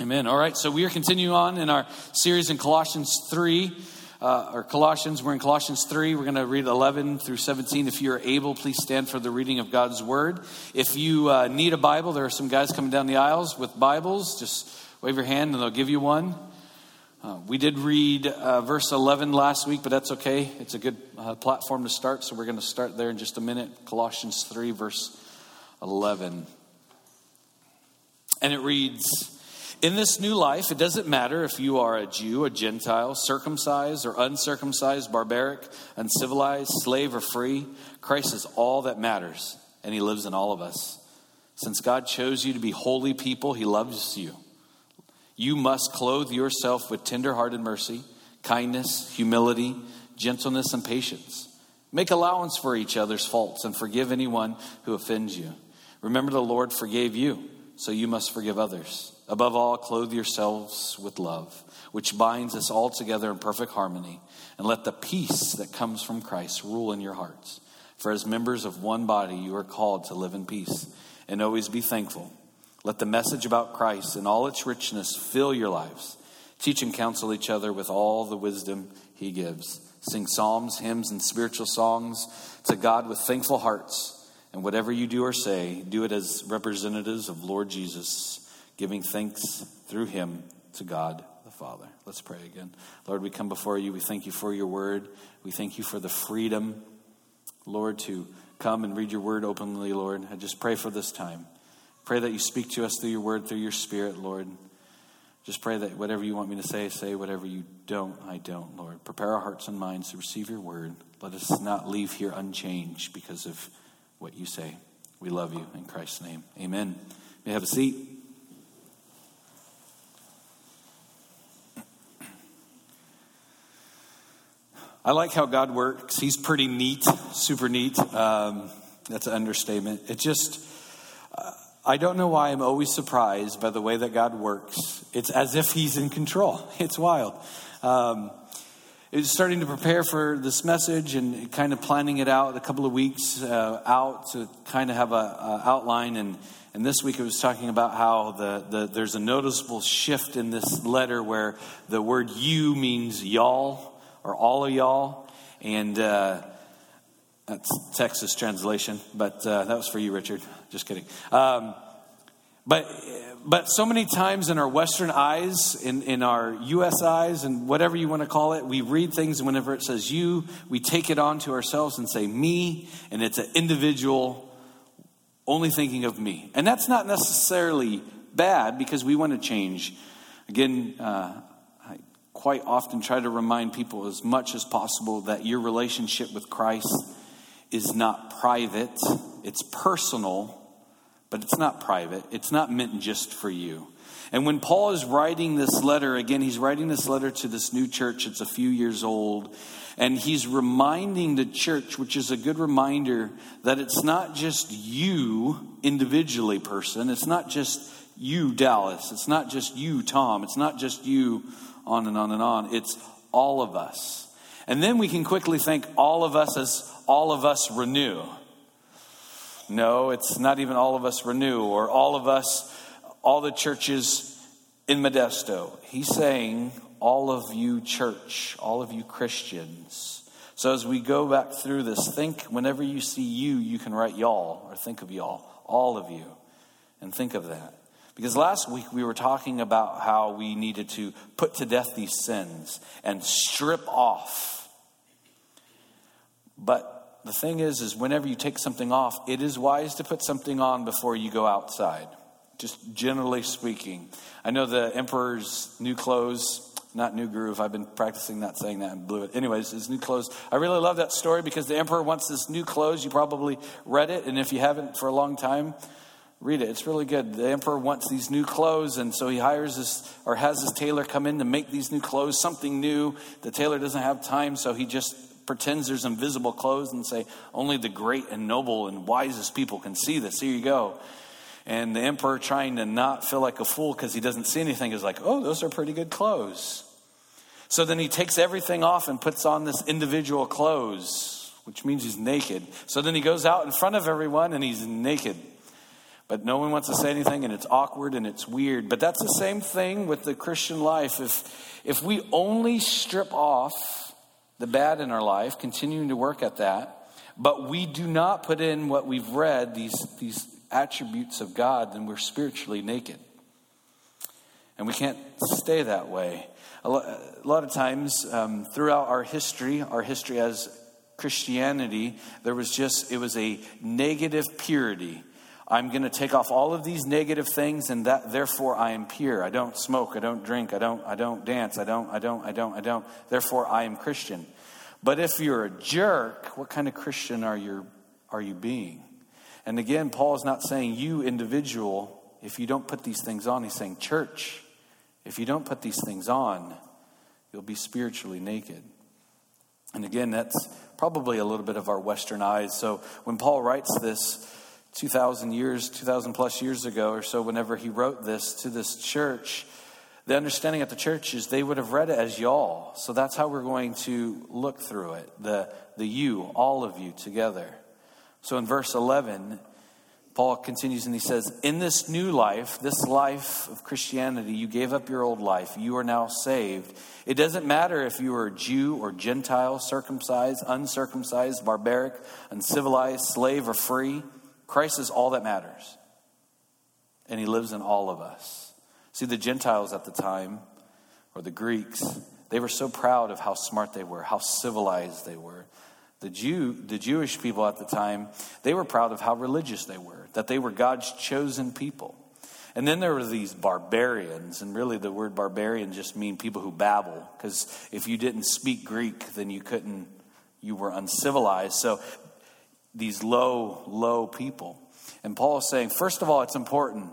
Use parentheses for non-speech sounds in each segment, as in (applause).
Amen. All right, so we are continuing on in our series in Colossians 3, uh, or Colossians. We're in Colossians 3. We're going to read 11 through 17. If you are able, please stand for the reading of God's word. If you uh, need a Bible, there are some guys coming down the aisles with Bibles. Just wave your hand and they'll give you one. Uh, we did read uh, verse 11 last week, but that's okay. It's a good uh, platform to start, so we're going to start there in just a minute. Colossians 3, verse 11. And it reads In this new life, it doesn't matter if you are a Jew, a Gentile, circumcised or uncircumcised, barbaric, uncivilized, slave or free. Christ is all that matters, and He lives in all of us. Since God chose you to be holy people, He loves you. You must clothe yourself with tenderhearted mercy, kindness, humility, gentleness, and patience. Make allowance for each other's faults and forgive anyone who offends you. Remember, the Lord forgave you, so you must forgive others. Above all, clothe yourselves with love, which binds us all together in perfect harmony. And let the peace that comes from Christ rule in your hearts. For as members of one body, you are called to live in peace and always be thankful. Let the message about Christ and all its richness fill your lives. Teach and counsel each other with all the wisdom he gives. Sing psalms, hymns, and spiritual songs to God with thankful hearts. And whatever you do or say, do it as representatives of Lord Jesus, giving thanks through him to God the Father. Let's pray again. Lord, we come before you. We thank you for your word. We thank you for the freedom, Lord, to come and read your word openly, Lord. I just pray for this time. Pray that you speak to us through your word, through your spirit, Lord. Just pray that whatever you want me to say, say. Whatever you don't, I don't, Lord. Prepare our hearts and minds to receive your word. Let us not leave here unchanged because of what you say. We love you in Christ's name. Amen. May have a seat. I like how God works. He's pretty neat, super neat. Um, that's an understatement. It just I don't know why I'm always surprised by the way that God works. It's as if He's in control. (laughs) It's wild. Um, it's starting to prepare for this message and kind of planning it out a couple of weeks uh, out to kind of have a, outline. And, and this week it was talking about how the, the, there's a noticeable shift in this letter where the word you means y'all or all of y'all. And uh, that's Texas translation, but uh, that was for you, Richard. Just kidding. Um, but, but so many times in our Western eyes, in, in our U.S. eyes, and whatever you want to call it, we read things, and whenever it says you, we take it on to ourselves and say me, and it's an individual only thinking of me. And that's not necessarily bad because we want to change. Again, uh, quite often try to remind people as much as possible that your relationship with Christ is not private, it's personal, but it's not private. It's not meant just for you. And when Paul is writing this letter, again, he's writing this letter to this new church. It's a few years old. And he's reminding the church, which is a good reminder, that it's not just you individually, person. It's not just you, Dallas. It's not just you, Tom. It's not just you, on and on and on. It's all of us. And then we can quickly think all of us as all of us renew. No, it's not even all of us renew or all of us, all the churches in Modesto. He's saying all of you, church, all of you Christians. So as we go back through this, think whenever you see you, you can write y'all or think of y'all, all of you, and think of that. Because last week we were talking about how we needed to put to death these sins and strip off. But the thing is, is whenever you take something off, it is wise to put something on before you go outside. Just generally speaking. I know the emperor's new clothes, not new groove. I've been practicing not saying that and blew it. Anyways, his new clothes. I really love that story because the emperor wants this new clothes. You probably read it, and if you haven't for a long time, read it. It's really good. The emperor wants these new clothes, and so he hires this or has his tailor come in to make these new clothes, something new. The tailor doesn't have time, so he just pretends there's invisible clothes and say, only the great and noble and wisest people can see this. Here you go. And the emperor, trying to not feel like a fool because he doesn't see anything, is like, oh, those are pretty good clothes. So then he takes everything off and puts on this individual clothes, which means he's naked. So then he goes out in front of everyone and he's naked. But no one wants to say anything and it's awkward and it's weird. But that's the same thing with the Christian life. If, if we only strip off the bad in our life, continuing to work at that, but we do not put in what we've read, these, these attributes of God, then we're spiritually naked. And we can't stay that way. A lot of times um, throughout our history, our history as Christianity, there was just, it was a negative purity. I'm going to take off all of these negative things and that therefore I am pure. I don't smoke, I don't drink, I don't I don't dance, I don't I don't I don't I don't. Therefore I am Christian. But if you're a jerk, what kind of Christian are you are you being? And again, Paul is not saying you individual if you don't put these things on, he's saying church. If you don't put these things on, you'll be spiritually naked. And again, that's probably a little bit of our Western eyes. So when Paul writes this, 2,000 years, 2,000 plus years ago or so, whenever he wrote this to this church, the understanding at the church is they would have read it as y'all. So that's how we're going to look through it the, the you, all of you together. So in verse 11, Paul continues and he says, In this new life, this life of Christianity, you gave up your old life. You are now saved. It doesn't matter if you are a Jew or Gentile, circumcised, uncircumcised, barbaric, uncivilized, slave, or free. Christ is all that matters. And he lives in all of us. See, the Gentiles at the time, or the Greeks, they were so proud of how smart they were, how civilized they were. The Jew, the Jewish people at the time, they were proud of how religious they were, that they were God's chosen people. And then there were these barbarians, and really the word barbarian just mean people who babble, because if you didn't speak Greek, then you couldn't, you were uncivilized. So these low, low people. And Paul is saying, first of all, it's important.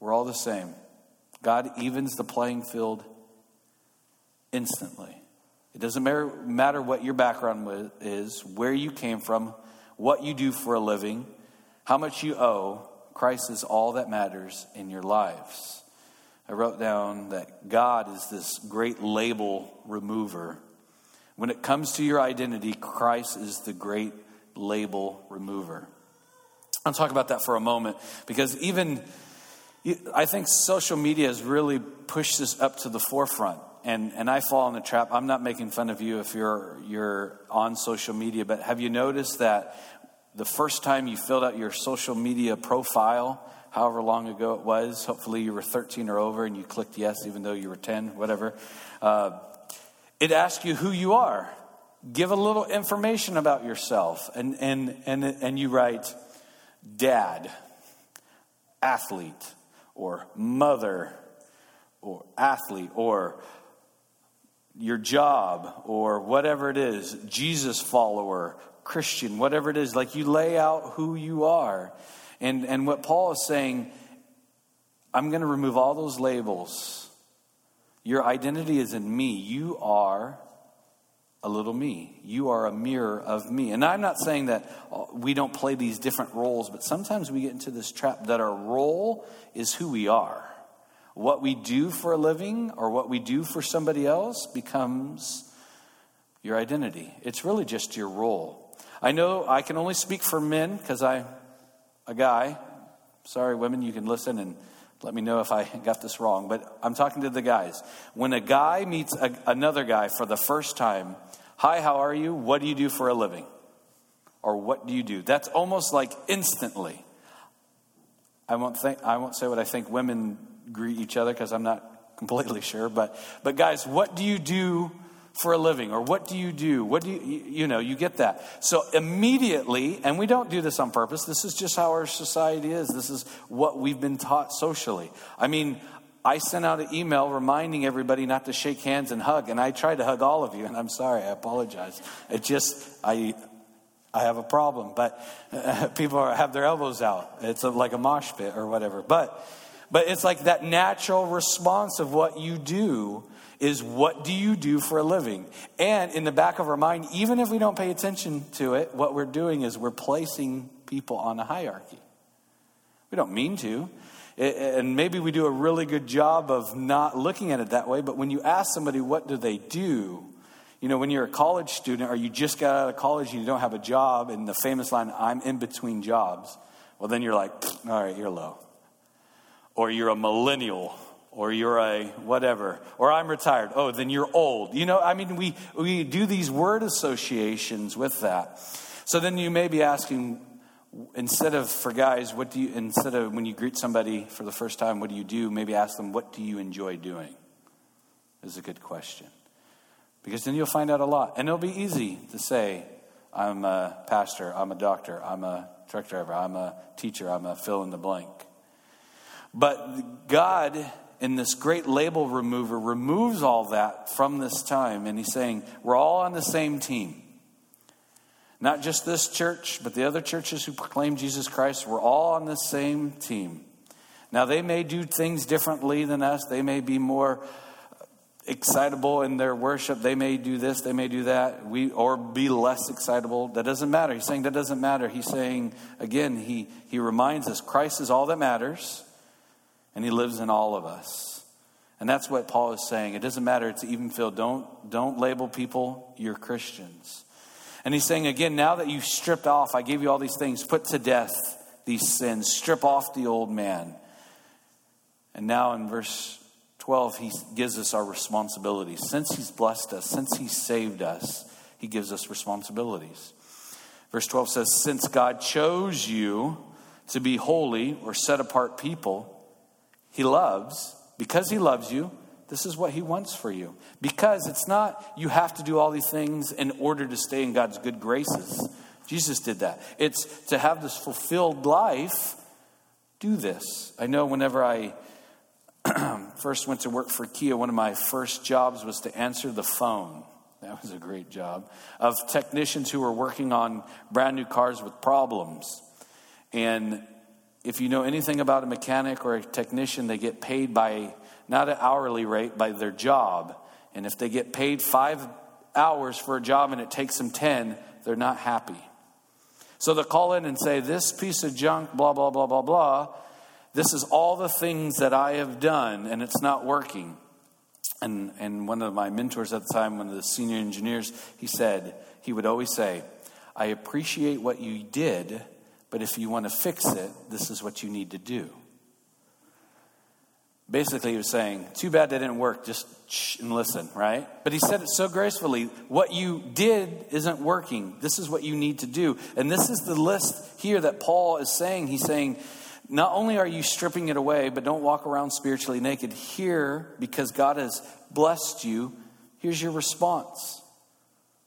We're all the same. God evens the playing field instantly. It doesn't matter what your background is, where you came from, what you do for a living, how much you owe. Christ is all that matters in your lives. I wrote down that God is this great label remover. When it comes to your identity, Christ is the great label remover. I'll talk about that for a moment because even I think social media has really pushed this up to the forefront. And, and I fall in the trap. I'm not making fun of you if you're, you're on social media, but have you noticed that the first time you filled out your social media profile, however long ago it was, hopefully you were 13 or over and you clicked yes, even though you were 10, whatever, uh, it asks you who you are give a little information about yourself. And, and, and, and you write, dad, athlete, or mother, or athlete, or your job, or whatever it is, Jesus follower, Christian, whatever it is. Like you lay out who you are. And, and what Paul is saying, I'm going to remove all those labels. Your identity is in me. You are a little me. You are a mirror of me. And I'm not saying that uh, we don't play these different roles, but sometimes we get into this trap that our role is who we are. What we do for a living or what we do for somebody else becomes your identity. It's really just your role. I know I can only speak for men because I'm a guy. Sorry, women, you can listen and let me know if I got this wrong, but I'm talking to the guys. When a guy meets a, another guy for the first time, hi, how are you? What do you do for a living? Or what do you do? That's almost like instantly. I won't think I won't say what I think women greet each other because I'm not completely sure, but but guys, what do you do for a living or what do you do? What do you you know you get that. So immediately and we don't do this on purpose this is just how our society is. This is what we've been taught socially. I mean i sent out an email reminding everybody not to shake hands and hug and i tried to hug all of you and i'm sorry i apologize. It just i I have a problem, but (laughs) people are, have their elbows out. It's a, like a mosh pit or whatever. But, but it's like that natural response of what you do is what do you do for a living? And in the back of our mind, even if we don't pay attention to it, what we're doing is we're placing people on a hierarchy. We don't mean to. And maybe we do a really good job of not looking at it that way, but when you ask somebody, what do they do? You know, when you're a college student or you just got out of college and you don't have a job, and the famous line, I'm in between jobs. Well, then you're like, all right, you're low. Or you're a millennial, or you're a whatever, or I'm retired. Oh, then you're old. You know, I mean, we, we do these word associations with that. So then you may be asking, instead of for guys, what do you, instead of when you greet somebody for the first time, what do you do? Maybe ask them, what do you enjoy doing? Is a good question. Because then you'll find out a lot. And it'll be easy to say, I'm a pastor, I'm a doctor, I'm a truck driver, I'm a teacher, I'm a fill in the blank. But God, in this great label remover, removes all that from this time. And He's saying, we're all on the same team. Not just this church, but the other churches who proclaim Jesus Christ, we're all on the same team. Now, they may do things differently than us. They may be more excitable in their worship. They may do this, they may do that, we, or be less excitable. That doesn't matter. He's saying that doesn't matter. He's saying, again, he, he reminds us Christ is all that matters, and he lives in all of us. And that's what Paul is saying. It doesn't matter to even feel, don't, don't label people, you're Christians. And he's saying again, now that you've stripped off, I gave you all these things, put to death these sins, strip off the old man. And now in verse 12, he gives us our responsibilities. Since he's blessed us, since he's saved us, he gives us responsibilities. Verse 12 says, Since God chose you to be holy or set apart people, he loves, because he loves you, this is what He wants for you. Because it's not you have to do all these things in order to stay in God's good graces. Jesus did that. It's to have this fulfilled life, do this. I know whenever I (clears throat) first went to work for Kia, one of my first jobs was to answer the phone. That was a great job. Of technicians who were working on brand new cars with problems. And if you know anything about a mechanic or a technician, they get paid by not an hourly rate, by their job. And if they get paid five hours for a job and it takes them 10, they're not happy. So they'll call in and say, This piece of junk, blah, blah, blah, blah, blah, this is all the things that I have done and it's not working. And, and one of my mentors at the time, one of the senior engineers, he said, he would always say, I appreciate what you did, but if you want to fix it, this is what you need to do. Basically, he was saying, Too bad that didn't work, just shh and listen, right? But he said it so gracefully what you did isn't working. This is what you need to do. And this is the list here that Paul is saying. He's saying, not only are you stripping it away, but don't walk around spiritually naked. Here, because God has blessed you, here's your response.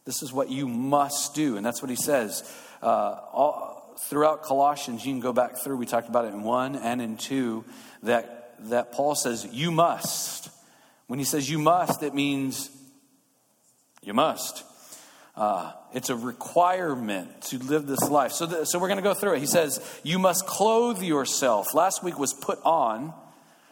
This is what you must do. And that's what he says. Uh, all, throughout Colossians, you can go back through, we talked about it in 1 and in 2, that that Paul says, you must. When he says you must, it means you must. Uh, it's a requirement to live this life. So, th- so we're going to go through it. He says, You must clothe yourself. Last week was put on.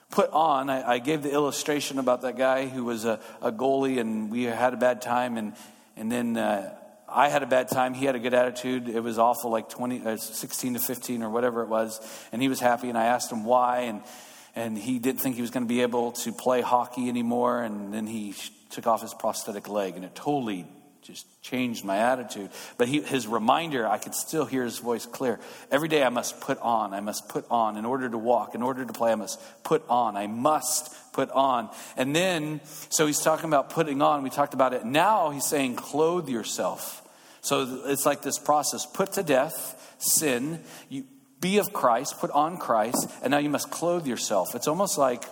Put on. I, I gave the illustration about that guy who was a, a, goalie and we had a bad time, and, and then uh, I had a bad time. He had a good attitude. It was awful, like 20, uh, 16 to 15 or whatever it was. And he was happy, and I asked him why. And and he didn't think he was going to be able to play hockey anymore. And then he took off his prosthetic leg, and it totally just changed my attitude. But he, his reminder, I could still hear his voice clear. Every day I must put on, I must put on. In order to walk, in order to play, I must put on. I must put on. And then, so he's talking about putting on. We talked about it. Now he's saying, clothe yourself. So it's like this process put to death sin. You, be of Christ, put on Christ, and now you must clothe yourself. It's almost like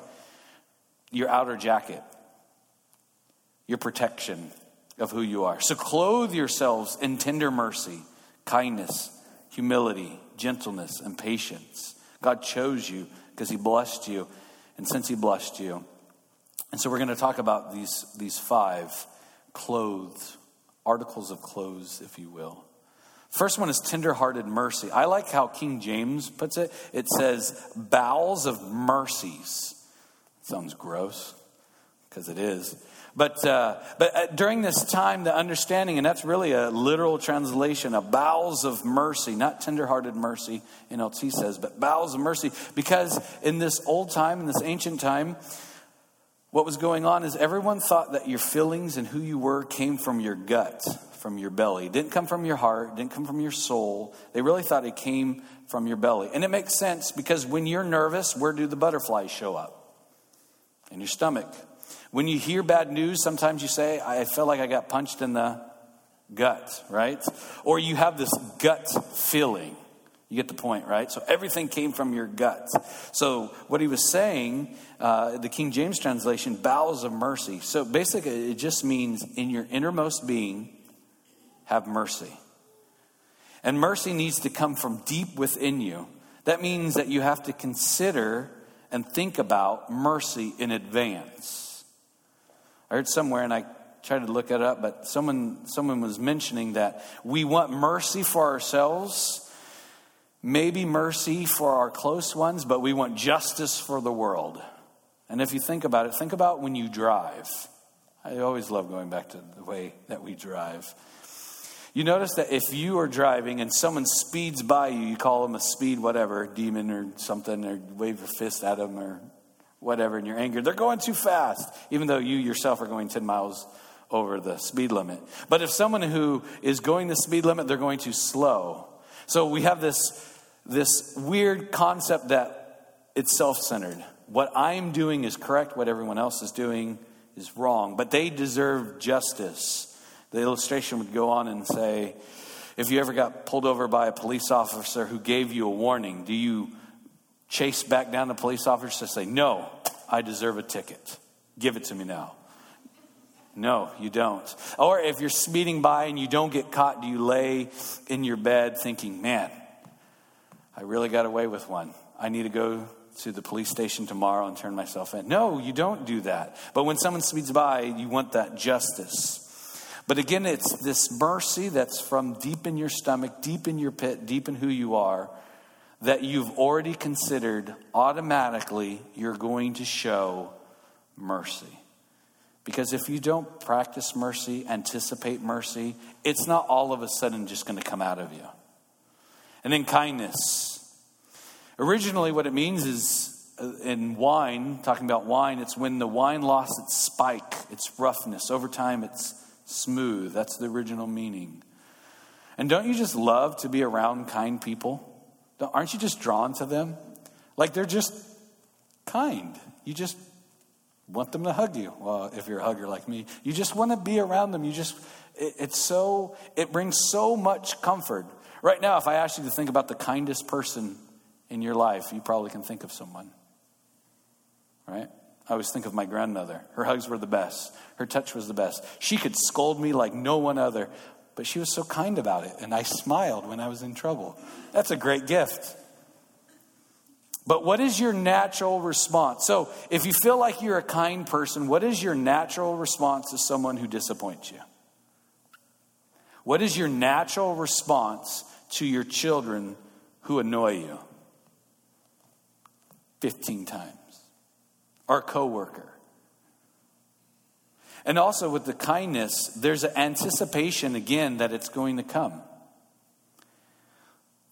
your outer jacket, your protection of who you are. So clothe yourselves in tender mercy, kindness, humility, gentleness, and patience. God chose you because He blessed you, and since He blessed you, and so we're going to talk about these, these five clothes, articles of clothes, if you will. First one is tenderhearted mercy. I like how King James puts it. It says bowels of mercies. Sounds gross because it is. But, uh, but uh, during this time, the understanding, and that's really a literal translation, of bowels of mercy, not tenderhearted mercy, NLT says, but bowels of mercy. Because in this old time, in this ancient time, what was going on is everyone thought that your feelings and who you were came from your gut, from your belly. It didn't come from your heart, didn't come from your soul. They really thought it came from your belly. And it makes sense because when you're nervous, where do the butterflies show up? In your stomach. When you hear bad news, sometimes you say, I felt like I got punched in the gut, right? Or you have this gut feeling. You get the point, right? So everything came from your gut. So what he was saying, uh, the King James translation, bowels of mercy. So basically, it just means in your innermost being, have mercy. And mercy needs to come from deep within you. That means that you have to consider and think about mercy in advance. I heard somewhere, and I tried to look it up, but someone, someone was mentioning that we want mercy for ourselves maybe mercy for our close ones, but we want justice for the world. And if you think about it, think about when you drive. I always love going back to the way that we drive. You notice that if you are driving and someone speeds by you, you call them a speed whatever, demon or something, or wave your fist at them or whatever, in your anger. They're going too fast, even though you yourself are going 10 miles over the speed limit. But if someone who is going the speed limit, they're going too slow. So we have this this weird concept that it's self centered. What I'm doing is correct, what everyone else is doing is wrong, but they deserve justice. The illustration would go on and say, if you ever got pulled over by a police officer who gave you a warning, do you chase back down the police officer to say, No, I deserve a ticket? Give it to me now. No, you don't. Or if you're speeding by and you don't get caught, do you lay in your bed thinking, Man, I really got away with one. I need to go to the police station tomorrow and turn myself in. No, you don't do that. But when someone speeds by, you want that justice. But again, it's this mercy that's from deep in your stomach, deep in your pit, deep in who you are, that you've already considered automatically you're going to show mercy. Because if you don't practice mercy, anticipate mercy, it's not all of a sudden just going to come out of you. And then kindness. Originally, what it means is uh, in wine, talking about wine, it's when the wine lost its spike, its roughness. Over time, it's smooth. That's the original meaning. And don't you just love to be around kind people? Aren't you just drawn to them? Like they're just kind. You just want them to hug you. Well, if you're a hugger like me, you just want to be around them. You just, it, it's so, it brings so much comfort. Right now, if I ask you to think about the kindest person in your life, you probably can think of someone. Right? I always think of my grandmother. Her hugs were the best, her touch was the best. She could scold me like no one other, but she was so kind about it, and I smiled when I was in trouble. That's a great gift. But what is your natural response? So, if you feel like you're a kind person, what is your natural response to someone who disappoints you? What is your natural response to your children who annoy you 15 times. Our coworker. And also with the kindness, there's an anticipation again that it's going to come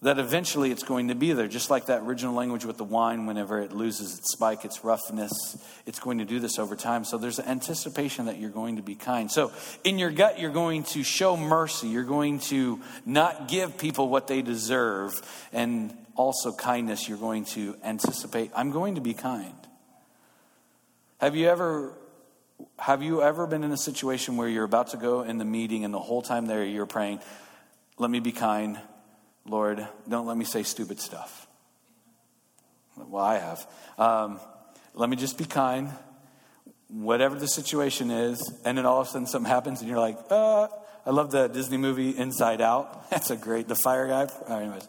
that eventually it's going to be there. Just like that original language with the wine, whenever it loses its spike, its roughness, it's going to do this over time. So there's an anticipation that you're going to be kind. So in your gut, you're going to show mercy. You're going to not give people what they deserve. And also kindness, you're going to anticipate, I'm going to be kind. Have you ever have you ever been in a situation where you're about to go in the meeting and the whole time there you're praying, let me be kind, Lord, don't let me say stupid stuff. Well, I have. Um, let me just be kind, whatever the situation is, and then all of a sudden something happens, and you're like, uh, I love the Disney movie Inside Out. (laughs) That's a great, the fire guy. Anyways.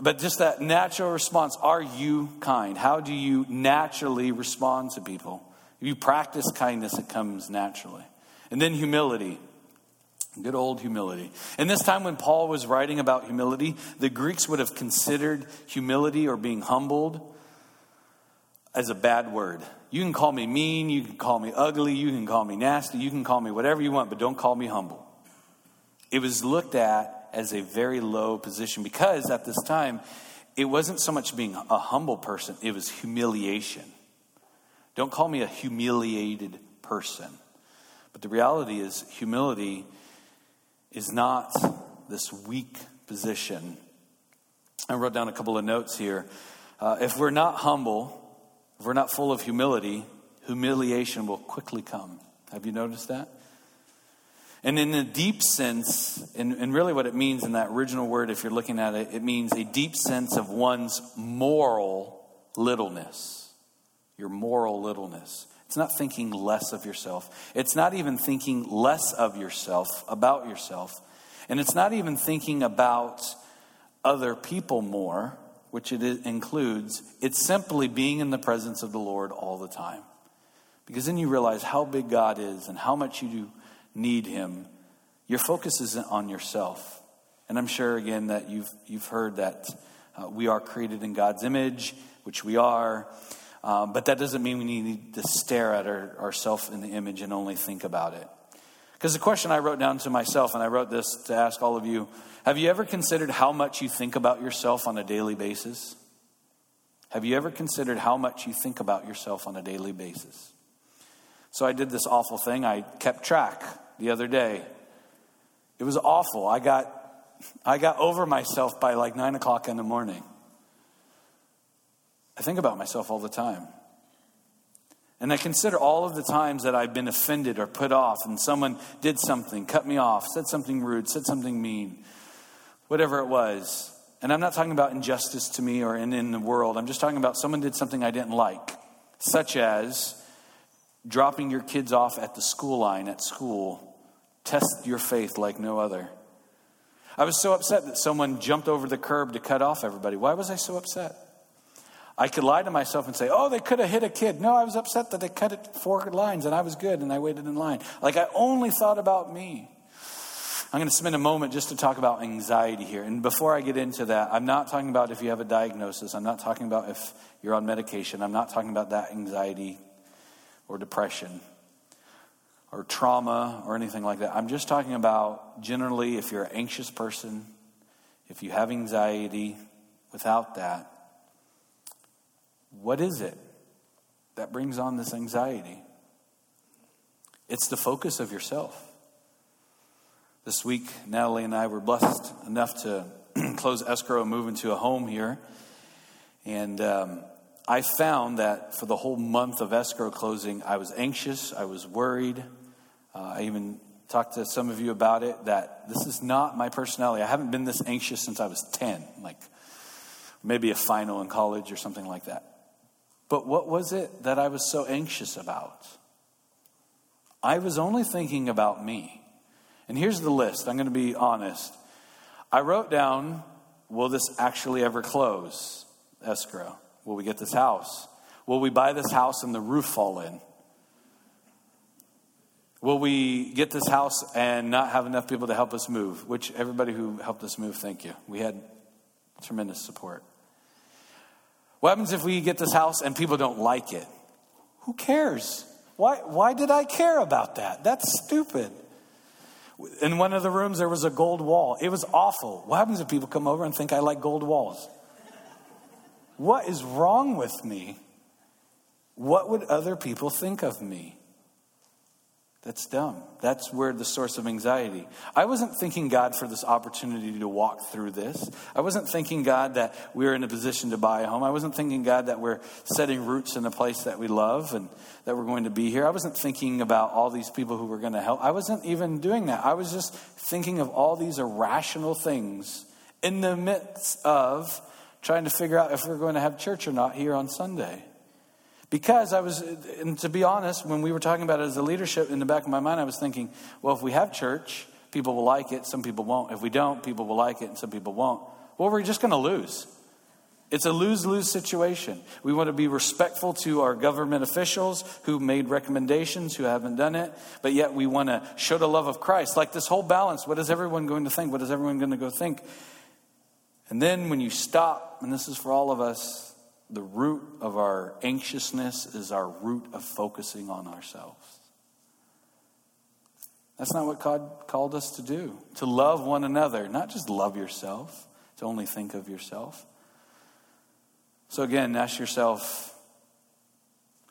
But just that natural response are you kind? How do you naturally respond to people? If you practice kindness, it comes naturally. And then humility. Good old humility. And this time, when Paul was writing about humility, the Greeks would have considered humility or being humbled as a bad word. You can call me mean, you can call me ugly, you can call me nasty, you can call me whatever you want, but don't call me humble. It was looked at as a very low position because at this time, it wasn't so much being a humble person, it was humiliation. Don't call me a humiliated person. But the reality is, humility is not this weak position. I wrote down a couple of notes here. Uh, if we're not humble, if we're not full of humility, humiliation will quickly come. Have you noticed that? And in a deep sense, and, and really what it means in that original word, if you're looking at it, it means a deep sense of one's moral littleness. Your moral littleness. It's not thinking less of yourself. It's not even thinking less of yourself, about yourself. And it's not even thinking about other people more, which it includes. It's simply being in the presence of the Lord all the time. Because then you realize how big God is and how much you need Him. Your focus isn't on yourself. And I'm sure, again, that you've, you've heard that uh, we are created in God's image, which we are. Um, but that doesn't mean we need to stare at our, in the image and only think about it. Because the question I wrote down to myself, and I wrote this to ask all of you have you ever considered how much you think about yourself on a daily basis? Have you ever considered how much you think about yourself on a daily basis? So I did this awful thing. I kept track the other day. It was awful. I got, I got over myself by like nine o'clock in the morning. I think about myself all the time. And I consider all of the times that I've been offended or put off, and someone did something, cut me off, said something rude, said something mean, whatever it was. And I'm not talking about injustice to me or in, in the world. I'm just talking about someone did something I didn't like, such as dropping your kids off at the school line at school. Test your faith like no other. I was so upset that someone jumped over the curb to cut off everybody. Why was I so upset? I could lie to myself and say, oh, they could have hit a kid. No, I was upset that they cut it four lines and I was good and I waited in line. Like I only thought about me. I'm going to spend a moment just to talk about anxiety here. And before I get into that, I'm not talking about if you have a diagnosis. I'm not talking about if you're on medication. I'm not talking about that anxiety or depression or trauma or anything like that. I'm just talking about generally if you're an anxious person, if you have anxiety, without that, what is it that brings on this anxiety? It's the focus of yourself. This week, Natalie and I were blessed enough to (clears throat) close escrow and move into a home here. And um, I found that for the whole month of escrow closing, I was anxious, I was worried. Uh, I even talked to some of you about it that this is not my personality. I haven't been this anxious since I was 10, like maybe a final in college or something like that. But what was it that I was so anxious about? I was only thinking about me. And here's the list. I'm going to be honest. I wrote down, will this actually ever close? Escrow. Will we get this house? Will we buy this house and the roof fall in? Will we get this house and not have enough people to help us move? Which everybody who helped us move, thank you. We had tremendous support. What happens if we get this house and people don't like it? Who cares? Why, why did I care about that? That's stupid. In one of the rooms, there was a gold wall. It was awful. What happens if people come over and think I like gold walls? What is wrong with me? What would other people think of me? That's dumb. That's where the source of anxiety. I wasn't thanking God for this opportunity to walk through this. I wasn't thanking God that we are in a position to buy a home. I wasn't thanking God that we're setting roots in a place that we love and that we're going to be here. I wasn't thinking about all these people who were going to help. I wasn't even doing that. I was just thinking of all these irrational things in the midst of trying to figure out if we're going to have church or not here on Sunday. Because I was, and to be honest, when we were talking about it as a leadership, in the back of my mind, I was thinking, well, if we have church, people will like it, some people won't. If we don't, people will like it, and some people won't. Well, we're just going to lose. It's a lose lose situation. We want to be respectful to our government officials who made recommendations, who haven't done it, but yet we want to show the love of Christ. Like this whole balance what is everyone going to think? What is everyone going to go think? And then when you stop, and this is for all of us, the root of our anxiousness is our root of focusing on ourselves. That's not what God called us to do. To love one another, not just love yourself, to only think of yourself. So again, ask yourself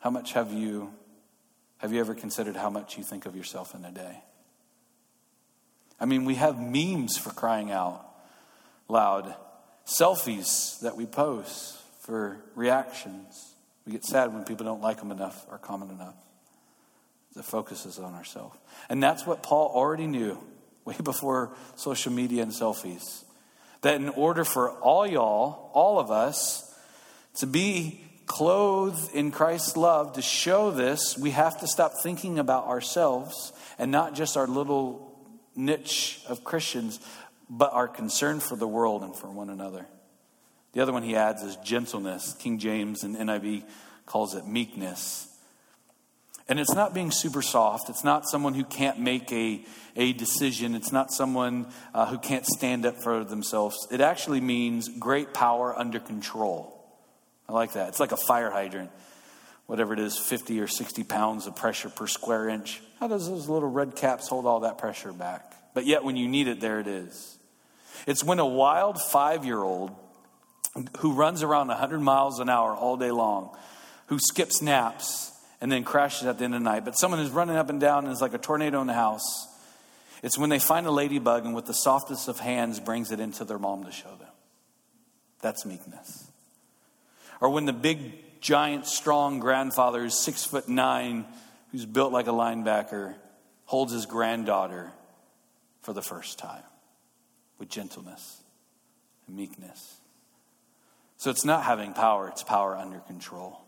How much have you have you ever considered how much you think of yourself in a day? I mean, we have memes for crying out loud, selfies that we post for reactions. We get sad when people don't like them enough or common enough. The focus is on ourselves. And that's what Paul already knew (laughs) way before social media and selfies. That in order for all y'all, all of us, to be clothed in Christ's love, to show this, we have to stop thinking about ourselves and not just our little niche of Christians, but our concern for the world and for one another. The other one he adds is gentleness. King James and NIV calls it meekness. And it's not being super soft. It's not someone who can't make a, a decision. It's not someone uh, who can't stand up for themselves. It actually means great power under control. I like that. It's like a fire hydrant. Whatever it is, 50 or 60 pounds of pressure per square inch. How does those little red caps hold all that pressure back? But yet, when you need it, there it is. It's when a wild five year old who runs around 100 miles an hour all day long, who skips naps and then crashes at the end of the night, but someone who's running up and down and is like a tornado in the house. It's when they find a ladybug and with the softest of hands brings it into their mom to show them. That's meekness. Or when the big, giant, strong grandfather who's six foot nine, who's built like a linebacker, holds his granddaughter for the first time with gentleness and meekness. So it's not having power, it's power under control.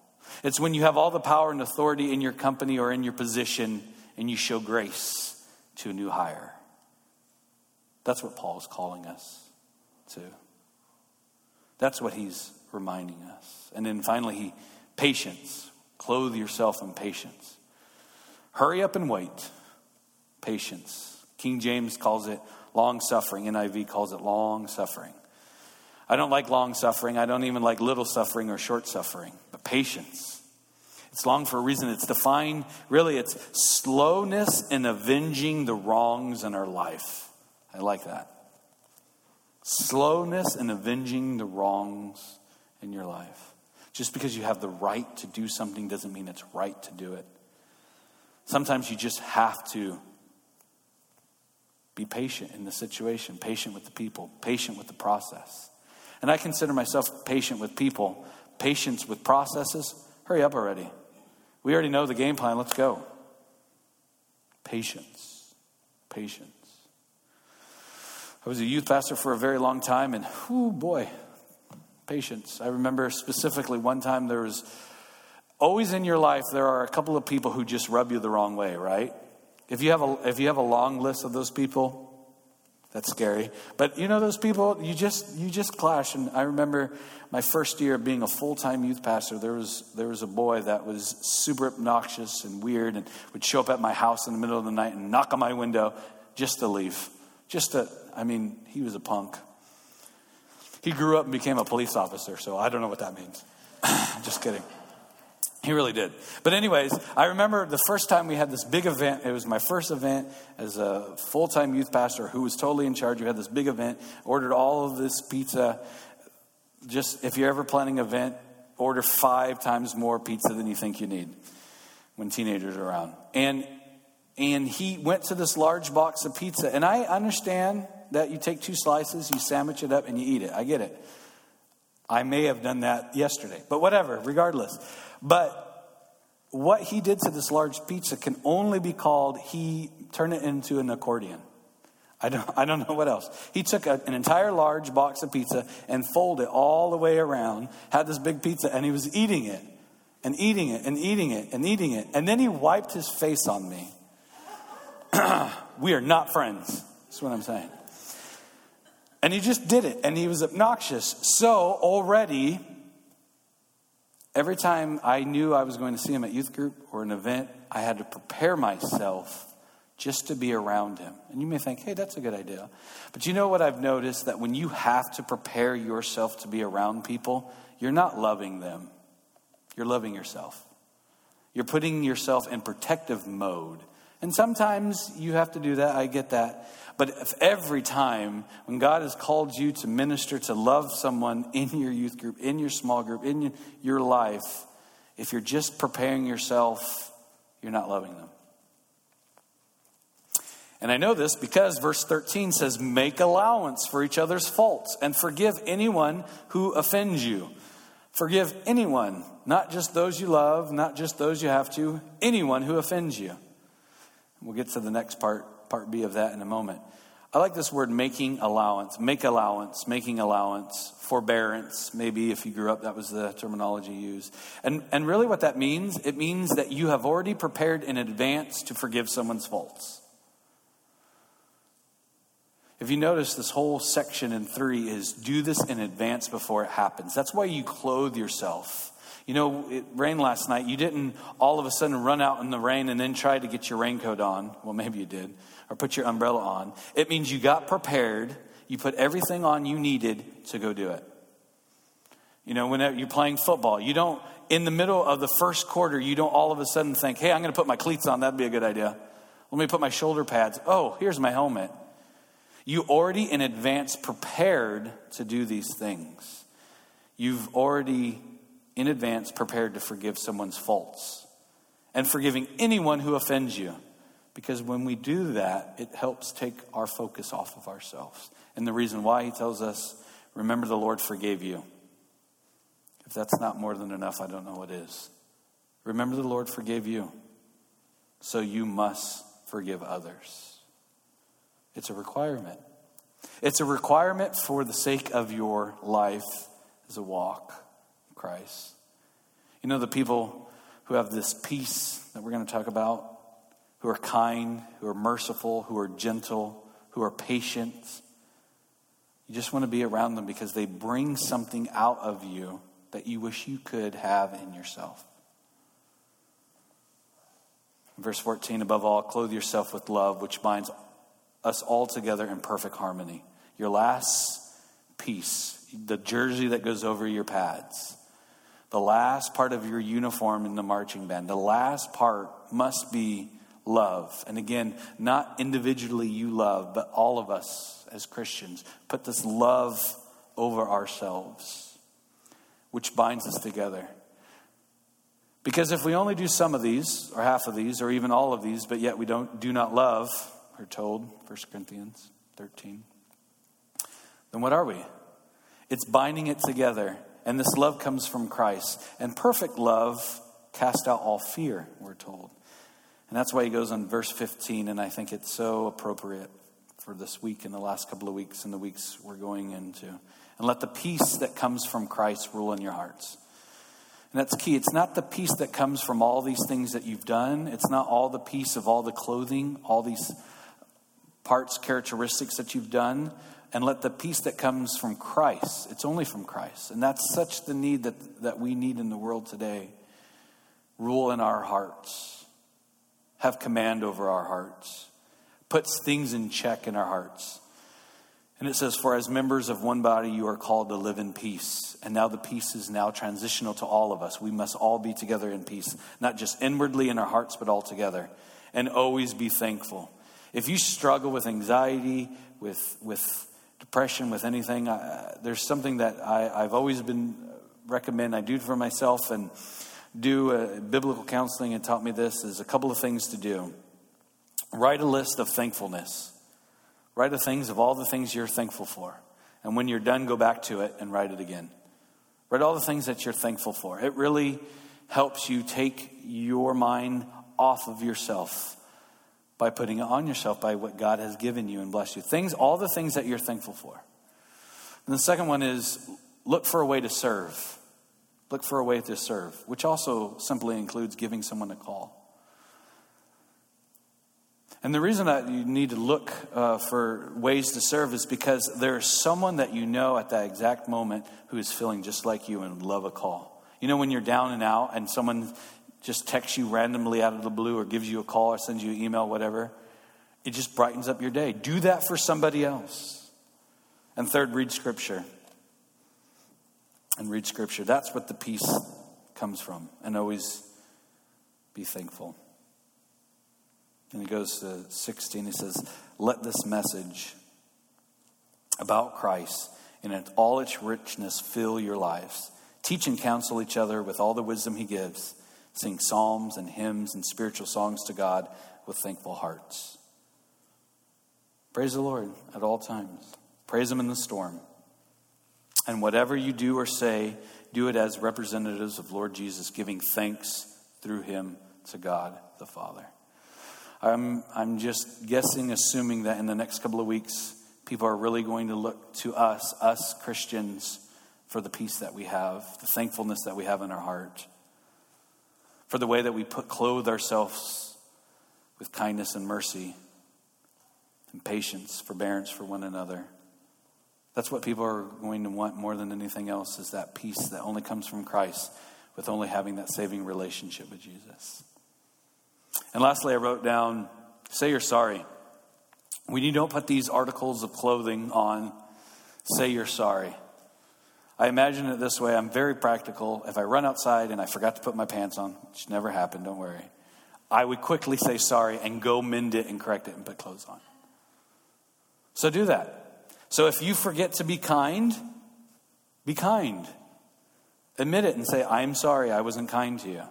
It's when you have all the power and authority in your company or in your position and you show grace to a new hire. That's what Paul is calling us to. That's what he's reminding us. And then finally, he patience. Clothe yourself in patience. Hurry up and wait. Patience. King James calls it long suffering. NIV calls it long suffering. I don't like long suffering. I don't even like little suffering or short suffering. But patience. It's long for a reason. It's defined, really, it's slowness in avenging the wrongs in our life. I like that. Slowness in avenging the wrongs in your life. Just because you have the right to do something doesn't mean it's right to do it. Sometimes you just have to be patient in the situation, patient with the people, patient with the process. And I consider myself patient with people, patience with processes. Hurry up already. We already know the game plan. Let's go. Patience. Patience. I was a youth pastor for a very long time, and oh boy, patience. I remember specifically one time there was always in your life there are a couple of people who just rub you the wrong way, right? If you have a if you have a long list of those people, that's scary. But you know those people you just you just clash and I remember my first year being a full-time youth pastor there was there was a boy that was super obnoxious and weird and would show up at my house in the middle of the night and knock on my window just to leave. Just to I mean, he was a punk. He grew up and became a police officer, so I don't know what that means. (laughs) Just kidding. He really did. But, anyways, I remember the first time we had this big event. It was my first event as a full time youth pastor who was totally in charge. We had this big event, ordered all of this pizza. Just if you're ever planning an event, order five times more pizza than you think you need when teenagers are around. And and he went to this large box of pizza. And I understand that you take two slices, you sandwich it up, and you eat it. I get it. I may have done that yesterday, but whatever, regardless. But what he did to this large pizza can only be called he turned it into an accordion. I don't, I don't know what else. He took a, an entire large box of pizza and folded it all the way around, had this big pizza, and he was eating it and eating it and eating it and eating it. And then he wiped his face on me. (clears throat) we are not friends. That's what I'm saying. And he just did it, and he was obnoxious. So already, every time I knew I was going to see him at youth group or an event, I had to prepare myself just to be around him. And you may think, hey, that's a good idea. But you know what I've noticed? That when you have to prepare yourself to be around people, you're not loving them, you're loving yourself. You're putting yourself in protective mode. And sometimes you have to do that, I get that. But if every time when God has called you to minister, to love someone in your youth group, in your small group, in your life, If you're just preparing yourself, you're not loving them. And I know this because verse 13 says, Make allowance for each other's faults and forgive anyone who offends you. Forgive anyone, not just those you love, not just those you have to, anyone who offends you. We'll get to the next part, part B of that in a moment. I like this word making allowance, make allowance, making allowance, forbearance. Maybe if you grew up, that was the terminology used. And, and really, what that means, it means that you have already prepared in advance to forgive someone's faults. If you notice, this whole section in three is do this in advance before it happens. That's why you clothe yourself. You know, it rained last night. You didn't all of a sudden run out in the rain and then try to get your raincoat on. Well, maybe you did, or put your umbrella on. It means you got prepared. You put everything on you needed to go do it. You know, when you're playing football, you don't, in the middle of the first quarter, you don't all of a sudden think, hey, I'm going to put my cleats on. That'd be a good idea. Let me put my shoulder pads. Oh, here's my helmet. You already in advance prepared to do these things. You've already in advance prepared to forgive someone's faults and forgiving anyone who offends you. Because when we do that, it helps take our focus off of ourselves. And the reason why he tells us, remember the Lord forgave you. If that's not more than enough, I don't know what is. Remember the Lord forgave you. So you must forgive others. It's a requirement. It's a requirement for the sake of your life as a walk Christ. You know, the people who have this peace that we're going to talk about, who are kind, who are merciful, who are gentle, who are patient. You just want to be around them because they bring something out of you that you wish you could have in yourself. Verse 14, above all, clothe yourself with love, which binds us all together in perfect harmony. Your last piece, the jersey that goes over your pads, the last part of your uniform in the marching band, the last part must be love. And again, not individually you love, but all of us as Christians put this love over ourselves, which binds us together. Because if we only do some of these, or half of these, or even all of these, but yet we don't do not love, we're told, 1 Corinthians 13. Then what are we? It's binding it together. And this love comes from Christ. And perfect love casts out all fear, we're told. And that's why he goes on verse 15, and I think it's so appropriate for this week and the last couple of weeks and the weeks we're going into. And let the peace that comes from Christ rule in your hearts. And that's key. It's not the peace that comes from all these things that you've done. It's not all the peace of all the clothing, all these parts, characteristics that you've done, and let the peace that comes from Christ, it's only from Christ. And that's such the need that, that we need in the world today. Rule in our hearts, have command over our hearts, puts things in check in our hearts. And it says, For as members of one body, you are called to live in peace. And now the peace is now transitional to all of us. We must all be together in peace, not just inwardly in our hearts, but all together. And always be thankful. If you struggle with anxiety, with, with depression, with anything, I, there's something that I, have always been uh, recommend I do for myself and do a, biblical counseling and taught me this is a couple of things to do. Write a list of thankfulness. Write a things of all the things you're thankful for. And when you're done, go back to it and write it again. Write all the things that you're thankful for. It really helps you take your mind off of yourself by putting it on yourself by what God has given you and blessed you. Things, all the things that you're thankful for. And the second one is look for a way to serve. Look for a way to serve, which also simply includes giving someone a call. And the reason that you need to look uh, for ways to serve is because there's someone that you know at that exact moment who is feeling just like you and would love a call. You know, when you're down and out and someone just texts you randomly out of the blue or gives you a call or sends you an email, whatever, it just brightens up your day. Do that for somebody else. And third, read scripture. And read scripture. That's what the peace comes from. And always be thankful. And he goes to 16, he says, Let this message about Christ in all its richness fill your lives Teach and counsel each other with all the wisdom he gives. Sing psalms and hymns and spiritual songs to God with thankful hearts. Praise the Lord at all times. Praise him in the storm. And whatever you do or say, do it as representatives of Lord Jesus, giving thanks through him to God the Father. I'm, I'm just guessing, assuming that in the next couple of weeks, people are really going to look to us, us Christians, for the peace that we have, the thankfulness that we have in our heart, for the way that we put, clothe ourselves with kindness and mercy and patience, forbearance for one another. That's what people are going to want more than anything else is that peace that only comes from Christ with only having that saving relationship with Jesus. And lastly, I wrote down say you're sorry. When you don't put these articles of clothing on, say you're sorry. I imagine it this way I'm very practical. If I run outside and I forgot to put my pants on, which never happened, don't worry, I would quickly say sorry and go mend it and correct it and put clothes on. So do that. So if you forget to be kind, be kind. Admit it and say, I'm sorry, I wasn't kind to you.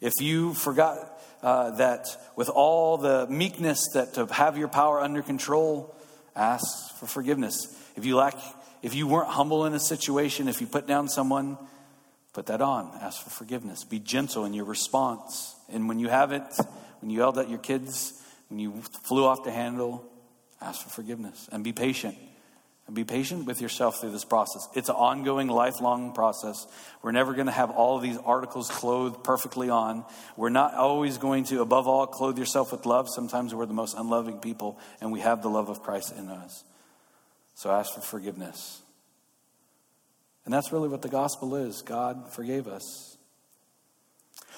If you forgot uh, that with all the meekness that to have your power under control, ask for forgiveness. If you lack if you weren't humble in a situation, if you put down someone, put that on. Ask for forgiveness. Be gentle in your response. And when you have it, when you yelled at your kids, when you flew off the handle, ask for forgiveness and be patient. And be patient with yourself through this process. It's an ongoing, lifelong process. We're never going to have all of these articles clothed perfectly on. We're not always going to, above all, clothe yourself with love. Sometimes we're the most unloving people, and we have the love of Christ in us. So ask for forgiveness. And that's really what the gospel is God forgave us.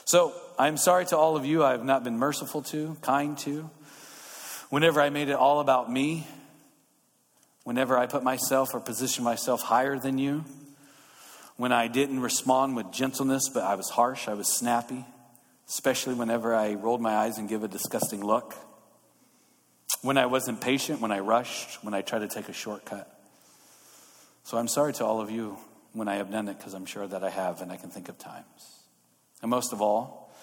So I'm sorry to all of you I have not been merciful to, kind to. Whenever I made it all about me, whenever I put myself or position myself higher than you, when I didn't respond with gentleness, but I was harsh, I was snappy, especially whenever I rolled my eyes and give a disgusting look when I wasn't patient, when I rushed, when I tried to take a shortcut. So I'm sorry to all of you when I have done it because I'm sure that I have and I can think of times. And most of all,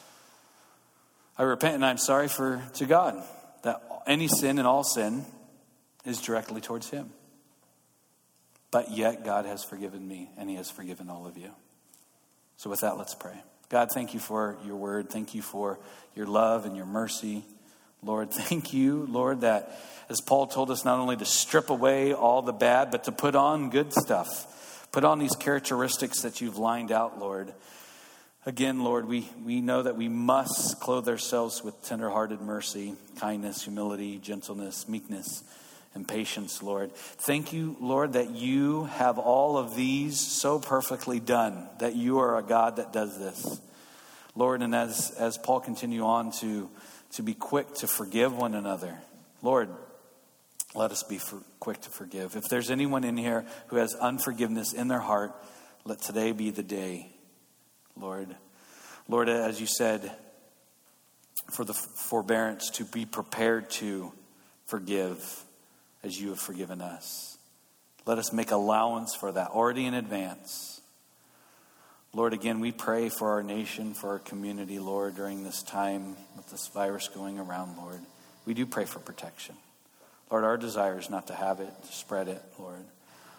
I repent and I'm sorry for to God that any sin and all sin is directly towards him. But yet God has forgiven me and he has forgiven all of you. So with that let's pray. God, thank you for your word. Thank you for your love and your mercy. Lord, (laughs) thank you, Lord, that as Paul told us, not only to strip away all the bad, but to put on good stuff. Put on these characteristics that you've lined out, Lord. Again, Lord, we, we know that we must clothe ourselves with tenderhearted mercy, kindness, humility, gentleness, meekness, and patience, Lord. Thank you, Lord, that you have all of these so perfectly done, that you are a God that does this. Lord, and as, as Paul continue on to to be quick to forgive one another. Lord, let us be for, quick to forgive. If there's anyone in here who has unforgiveness in their heart, let today be the day, Lord. Lord, as you said, for the forbearance to be prepared to forgive as you have forgiven us. Let us make allowance for that already in advance. Lord, again, we pray for our nation, for our community, Lord, during this time with this virus going around, Lord. We do pray for protection. Lord, our desire is not to have it, to spread it, Lord.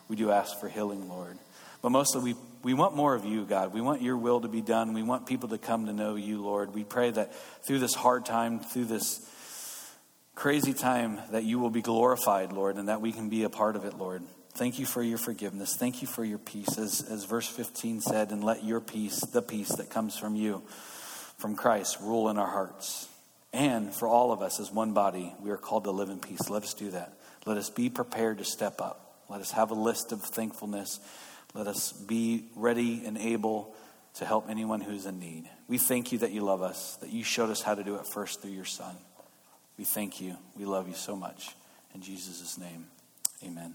We do ask for healing, Lord. But mostly, we, we want more of you, God. We want your will to be done. We want people to come to know you, Lord. We pray that through this hard time, through this crazy time, that you will be glorified, Lord, and that we can be a part of it, Lord. Thank you for your forgiveness. Thank you for your peace. As, as verse 15 said, and let your peace, the peace that comes from you, from Christ, rule in our hearts. And for all of us as one body, we are called to live in peace. Let us do that. Let us be prepared to step up. Let us have a list of thankfulness. Let us be ready and able to help anyone who's in need. We thank you that you love us, that you showed us how to do it first through your Son. We thank you. We love you so much. In Jesus' name, amen.